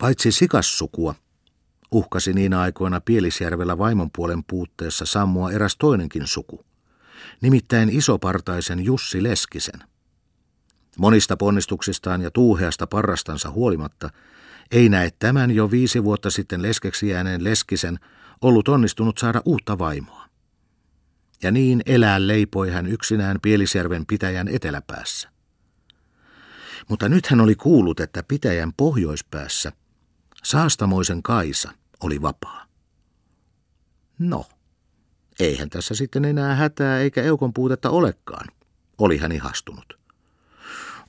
Paitsi sikassukua, uhkasi niinä aikoina Pielisjärvellä vaimonpuolen puutteessa sammua eräs toinenkin suku, nimittäin isopartaisen Jussi Leskisen. Monista ponnistuksistaan ja tuuheasta parrastansa huolimatta ei näe tämän jo viisi vuotta sitten leskeksi jääneen Leskisen ollut onnistunut saada uutta vaimoa. Ja niin elää leipoi hän yksinään Pielisjärven pitäjän eteläpäässä. Mutta nyt hän oli kuullut, että pitäjän pohjoispäässä Saastamoisen Kaisa oli vapaa. No, eihän tässä sitten enää hätää eikä eukon puutetta olekaan, oli hän ihastunut.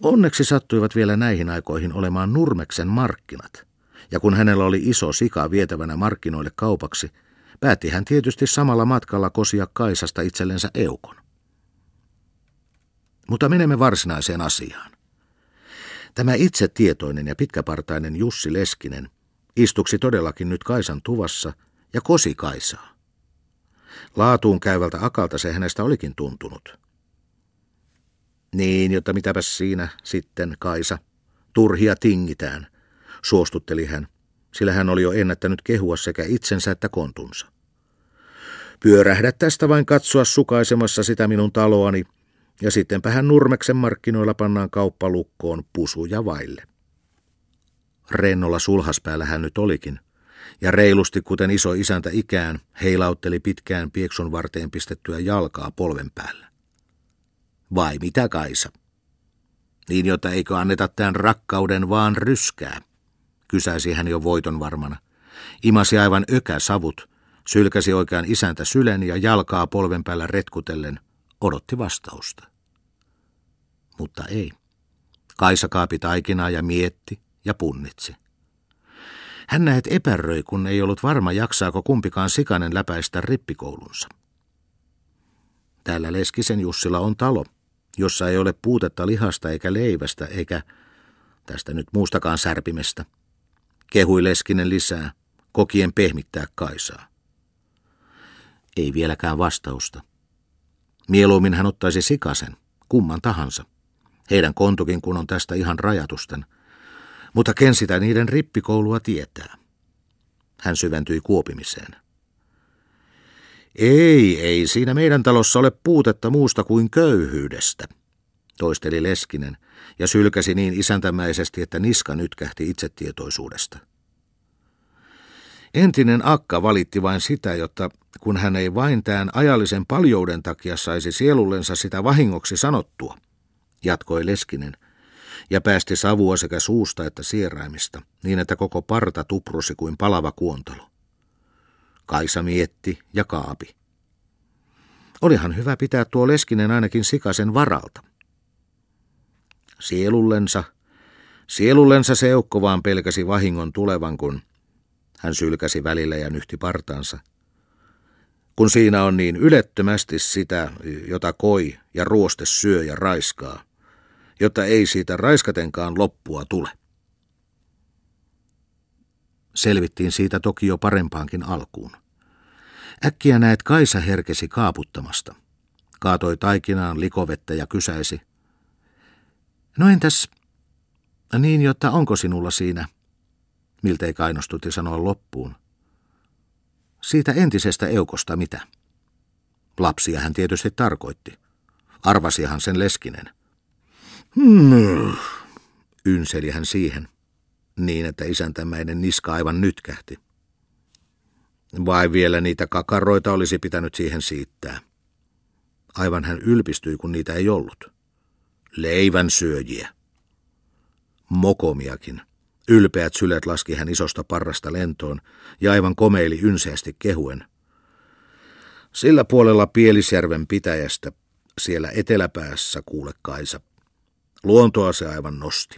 Onneksi sattuivat vielä näihin aikoihin olemaan Nurmeksen markkinat, ja kun hänellä oli iso sika vietävänä markkinoille kaupaksi, päätti hän tietysti samalla matkalla kosia Kaisasta itsellensä eukon. Mutta menemme varsinaiseen asiaan. Tämä itsetietoinen ja pitkäpartainen Jussi Leskinen istuksi todellakin nyt Kaisan tuvassa ja kosi Kaisaa. Laatuun käyvältä akalta se hänestä olikin tuntunut. Niin, jotta mitäpäs siinä sitten, Kaisa. Turhia tingitään, suostutteli hän, sillä hän oli jo ennättänyt kehua sekä itsensä että kontunsa. Pyörähdä tästä vain katsoa sukaisemassa sitä minun taloani, ja sittenpä hän Nurmeksen markkinoilla pannaan kauppalukkoon pusuja vaille. Rennolla sulhaspäällä hän nyt olikin, ja reilusti kuten iso isäntä ikään heilautteli pitkään pieksun varteen pistettyä jalkaa polven päällä. Vai mitä Kaisa? Niin, jota eikö anneta tämän rakkauden vaan ryskää, kysäisi hän jo voiton varmana. Imasi aivan ökä savut, sylkäsi oikean isäntä sylen ja jalkaa polven päällä retkutellen, odotti vastausta. Mutta ei. Kaisa kaapi taikinaa ja mietti ja punnitsi. Hän näet epäröi, kun ei ollut varma, jaksaako kumpikaan sikanen läpäistä rippikoulunsa. Täällä Leskisen Jussilla on talo, jossa ei ole puutetta lihasta eikä leivästä eikä tästä nyt muustakaan särpimestä. Kehui Leskinen lisää, kokien pehmittää Kaisaa. Ei vieläkään vastausta. Mieluummin hän ottaisi sikasen, kumman tahansa. Heidän kontukin kun on tästä ihan rajatusten. Mutta ken sitä niiden rippikoulua tietää? Hän syventyi kuopimiseen. Ei, ei siinä meidän talossa ole puutetta muusta kuin köyhyydestä, toisteli Leskinen ja sylkäsi niin isäntämäisesti, että niska nytkähti itsetietoisuudesta. Entinen akka valitti vain sitä, jotta kun hän ei vain tämän ajallisen paljouden takia saisi sielullensa sitä vahingoksi sanottua, jatkoi Leskinen, ja päästi savua sekä suusta että sieraimista, niin että koko parta tuprusi kuin palava kuontalo. Kaisa mietti ja kaapi. Olihan hyvä pitää tuo Leskinen ainakin sikasen varalta. Sielullensa, sielullensa se eukko vaan pelkäsi vahingon tulevan, kun hän sylkäsi välillä ja nyhti partaansa. Kun siinä on niin ylettömästi sitä, jota koi ja ruoste syö ja raiskaa, jotta ei siitä raiskatenkaan loppua tule. Selvittiin siitä toki jo parempaankin alkuun. Äkkiä näet Kaisa herkesi kaaputtamasta. Kaatoi taikinaan likovettä ja kysäisi. No entäs, niin jotta onko sinulla siinä? Miltei kainostutti sanoa loppuun. Siitä entisestä eukosta mitä? Lapsia hän tietysti tarkoitti. Arvasihan sen leskinen. Hmm, ynseli hän siihen, niin että isäntämäinen niska aivan nytkähti. Vai vielä niitä kakaroita olisi pitänyt siihen siittää. Aivan hän ylpistyi, kun niitä ei ollut. Leivän syöjiä. Mokomiakin. Ylpeät sylet laski hän isosta parrasta lentoon ja aivan komeili ynseästi kehuen. Sillä puolella Pielisjärven pitäjästä, siellä eteläpäässä kuule Kaisa. Luontoa se aivan nosti.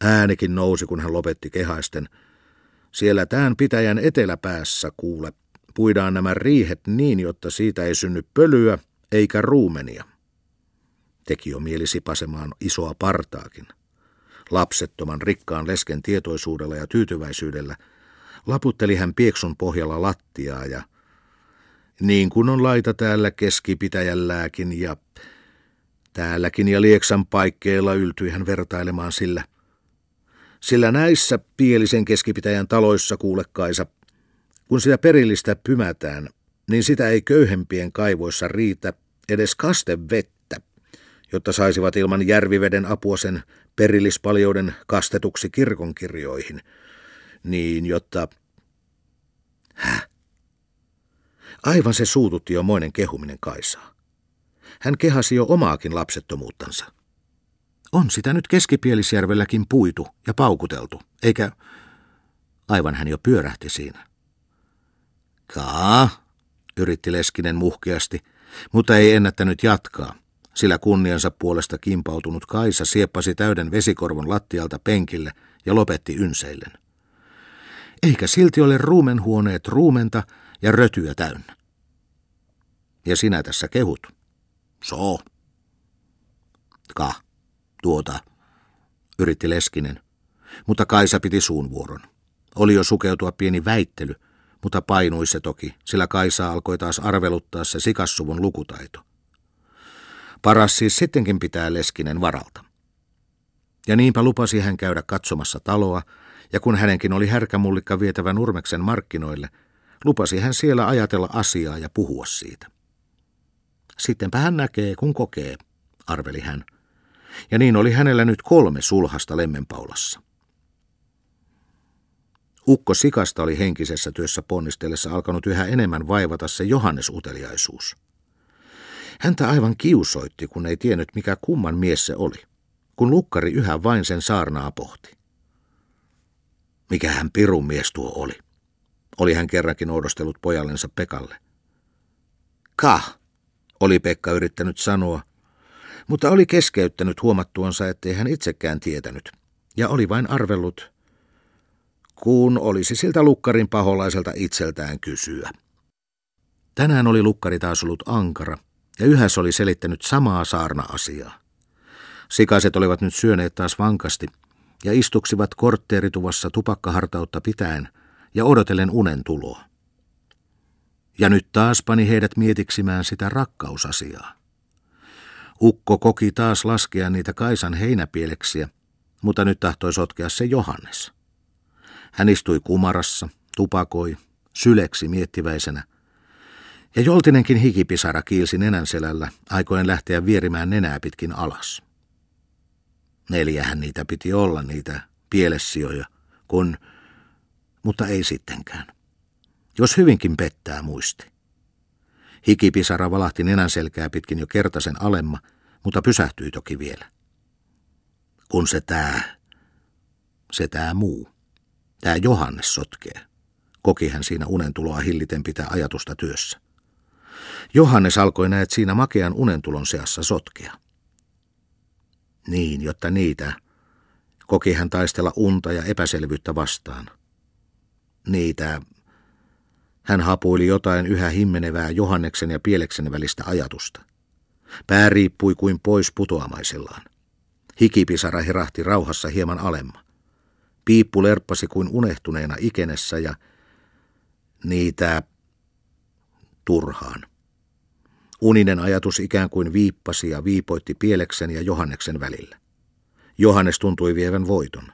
Äänikin nousi, kun hän lopetti kehaisten – siellä tämän pitäjän eteläpäässä kuule, puidaan nämä riihet niin, jotta siitä ei synny pölyä eikä ruumenia. Teki jo mieli sipasemaan isoa partaakin. Lapsettoman rikkaan lesken tietoisuudella ja tyytyväisyydellä laputteli hän pieksun pohjalla lattiaa ja niin kuin on laita täällä keskipitäjälläkin ja täälläkin ja Lieksan paikkeilla yltyi hän vertailemaan sillä. Sillä näissä pielisen keskipitäjän taloissa kuule Kaisa, kun sitä perillistä pymätään, niin sitä ei köyhempien kaivoissa riitä edes kaste vettä, jotta saisivat ilman järviveden apua sen perillispaljouden kastetuksi kirkonkirjoihin, niin jotta... Häh? Aivan se suututti jo moinen kehuminen Kaisaa. Hän kehasi jo omaakin lapsettomuuttansa. On sitä nyt Keskipielisjärvelläkin puitu ja paukuteltu, eikä... Aivan hän jo pyörähti siinä. Kaa, yritti Leskinen muhkeasti, mutta ei ennättänyt jatkaa, sillä kunniansa puolesta kimpautunut Kaisa sieppasi täyden vesikorvon lattialta penkille ja lopetti ynseillen. Eikä silti ole ruumenhuoneet ruumenta ja rötyä täynnä. Ja sinä tässä kehut. So. Ka, tuota, yritti Leskinen, mutta Kaisa piti suun vuoron. Oli jo sukeutua pieni väittely, mutta painui se toki, sillä Kaisa alkoi taas arveluttaa se sikassuvun lukutaito. Paras siis sittenkin pitää Leskinen varalta. Ja niinpä lupasi hän käydä katsomassa taloa, ja kun hänenkin oli härkämullikka vietävä Nurmeksen markkinoille, lupasi hän siellä ajatella asiaa ja puhua siitä. Sittenpä hän näkee, kun kokee, arveli hän. Ja niin oli hänellä nyt kolme sulhasta lemmenpaulassa. Ukko Sikasta oli henkisessä työssä ponnistellessa alkanut yhä enemmän vaivata se Johannes-uteliaisuus. Häntä aivan kiusoitti, kun ei tiennyt mikä kumman mies se oli, kun lukkari yhä vain sen saarnaa pohti. Mikä hän pirun mies tuo oli, oli hän kerrankin oudostellut pojallensa Pekalle. Kah, oli Pekka yrittänyt sanoa, mutta oli keskeyttänyt huomattuansa, ettei hän itsekään tietänyt, ja oli vain arvellut, kun olisi siltä lukkarin paholaiselta itseltään kysyä. Tänään oli lukkari taas ollut ankara, ja yhä se oli selittänyt samaa saarna-asiaa. Sikaiset olivat nyt syöneet taas vankasti, ja istuksivat kortteerituvassa tupakkahartautta pitäen ja odotellen unen tuloa. Ja nyt taas pani heidät mietiksimään sitä rakkausasiaa. Ukko koki taas laskea niitä Kaisan heinäpieleksiä, mutta nyt tahtoi sotkea se Johannes. Hän istui kumarassa, tupakoi, syleksi miettiväisenä, ja joltinenkin hikipisara kiilsi nenän selällä, aikoen lähteä vierimään nenää pitkin alas. Neljähän niitä piti olla, niitä pielessioja, kun, mutta ei sittenkään. Jos hyvinkin pettää muisti. Hikipisara valahti nenän selkää pitkin jo kertaisen alemma, mutta pysähtyi toki vielä. Kun se tää, se tää muu. Tämä Johannes sotkee. Koki hän siinä unentuloa hilliten pitää ajatusta työssä. Johannes alkoi näet siinä makean unentulon seassa sotkea. Niin, jotta niitä, koki hän taistella unta ja epäselvyyttä vastaan. Niitä, hän hapuili jotain yhä himmenevää Johanneksen ja Pieleksen välistä ajatusta. Pää riippui kuin pois putoamaisillaan. Hikipisara herahti rauhassa hieman alemma. Piippu lerppasi kuin unehtuneena ikenessä ja niitä turhaan. Uninen ajatus ikään kuin viippasi ja viipoitti Pieleksen ja Johanneksen välillä. Johannes tuntui vievän voiton.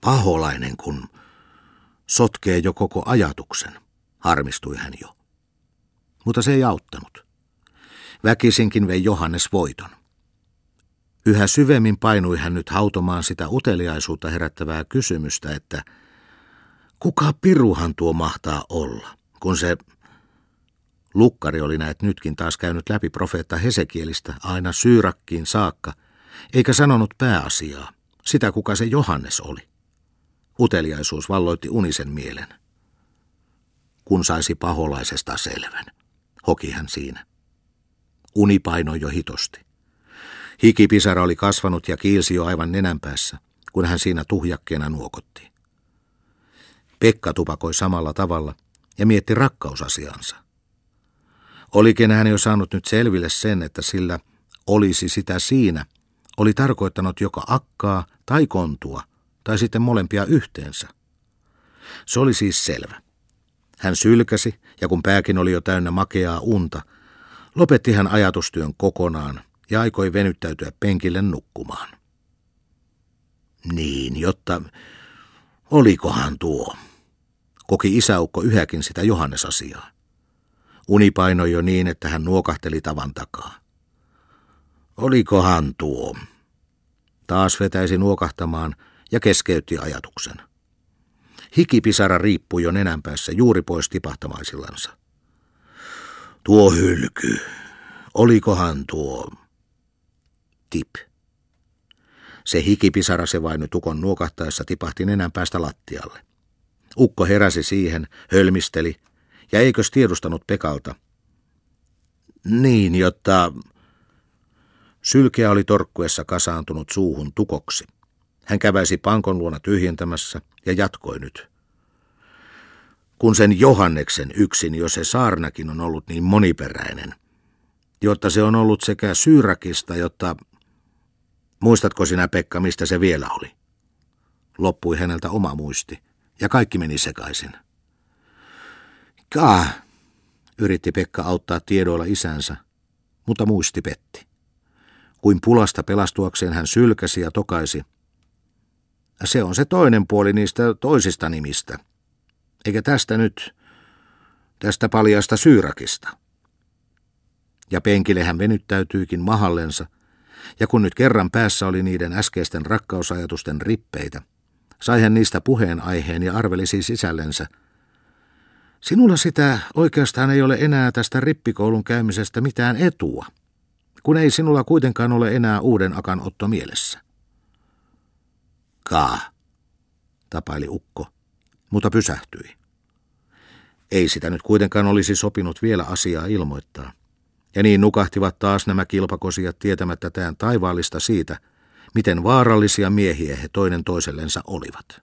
Paholainen, kun sotkee jo koko ajatuksen, harmistui hän jo. Mutta se ei auttanut. Väkisinkin vei Johannes voiton. Yhä syvemmin painui hän nyt hautomaan sitä uteliaisuutta herättävää kysymystä, että kuka piruhan tuo mahtaa olla, kun se Lukkari oli näet nytkin taas käynyt läpi profeetta Hesekielistä aina Syyrakkiin saakka, eikä sanonut pääasiaa, sitä kuka se Johannes oli. Uteliaisuus valloitti unisen mielen. Kun saisi paholaisesta selvän, hoki hän siinä. Uni painoi jo hitosti. Hikipisara oli kasvanut ja kiilsi jo aivan nenänpäässä, kun hän siinä tuhjakkeena nuokotti. Pekka tupakoi samalla tavalla ja mietti rakkausasiansa. Olikin hän jo saanut nyt selville sen, että sillä olisi sitä siinä, oli tarkoittanut joko akkaa tai kontua, tai sitten molempia yhteensä. Se oli siis selvä. Hän sylkäsi, ja kun pääkin oli jo täynnä makeaa unta, lopetti hän ajatustyön kokonaan ja aikoi venyttäytyä penkille nukkumaan. Niin, jotta... Olikohan tuo? Koki isäukko yhäkin sitä Johannesasiaa. Uni painoi jo niin, että hän nuokahteli tavan takaa. Olikohan tuo? Taas vetäisi nuokahtamaan ja keskeytti ajatuksen. Hikipisara riippui jo nenänpäässä juuri pois tipahtamaisillansa. Tuo hylky. Olikohan tuo? Tip. Se hikipisara se vain tukon nuokahtaessa tipahti nenänpäästä lattialle. Ukko heräsi siihen, hölmisteli, ja eikös tiedustanut Pekalta. Niin, jotta... Sylkeä oli torkkuessa kasaantunut suuhun tukoksi. Hän käväisi pankon luona tyhjentämässä ja jatkoi nyt. Kun sen Johanneksen yksin jo se saarnakin on ollut niin moniperäinen, jotta se on ollut sekä Syyrakista, jotta... Muistatko sinä, Pekka, mistä se vielä oli? Loppui häneltä oma muisti, ja kaikki meni sekaisin. Kaa, yritti Pekka auttaa tiedoilla isänsä, mutta muisti petti. Kuin pulasta pelastuakseen hän sylkäsi ja tokaisi. Se on se toinen puoli niistä toisista nimistä. Eikä tästä nyt, tästä paljasta Syyrakista. Ja penkille hän venyttäytyykin mahallensa, ja kun nyt kerran päässä oli niiden äskeisten rakkausajatusten rippeitä, sai hän niistä puheenaiheen ja arvelisi sisällensä – Sinulla sitä oikeastaan ei ole enää tästä rippikoulun käymisestä mitään etua, kun ei sinulla kuitenkaan ole enää uuden akan otto mielessä. Kaa, tapaili ukko, mutta pysähtyi. Ei sitä nyt kuitenkaan olisi sopinut vielä asiaa ilmoittaa. Ja niin nukahtivat taas nämä kilpakosijat tietämättä tämän taivaallista siitä, miten vaarallisia miehiä he toinen toisellensa olivat.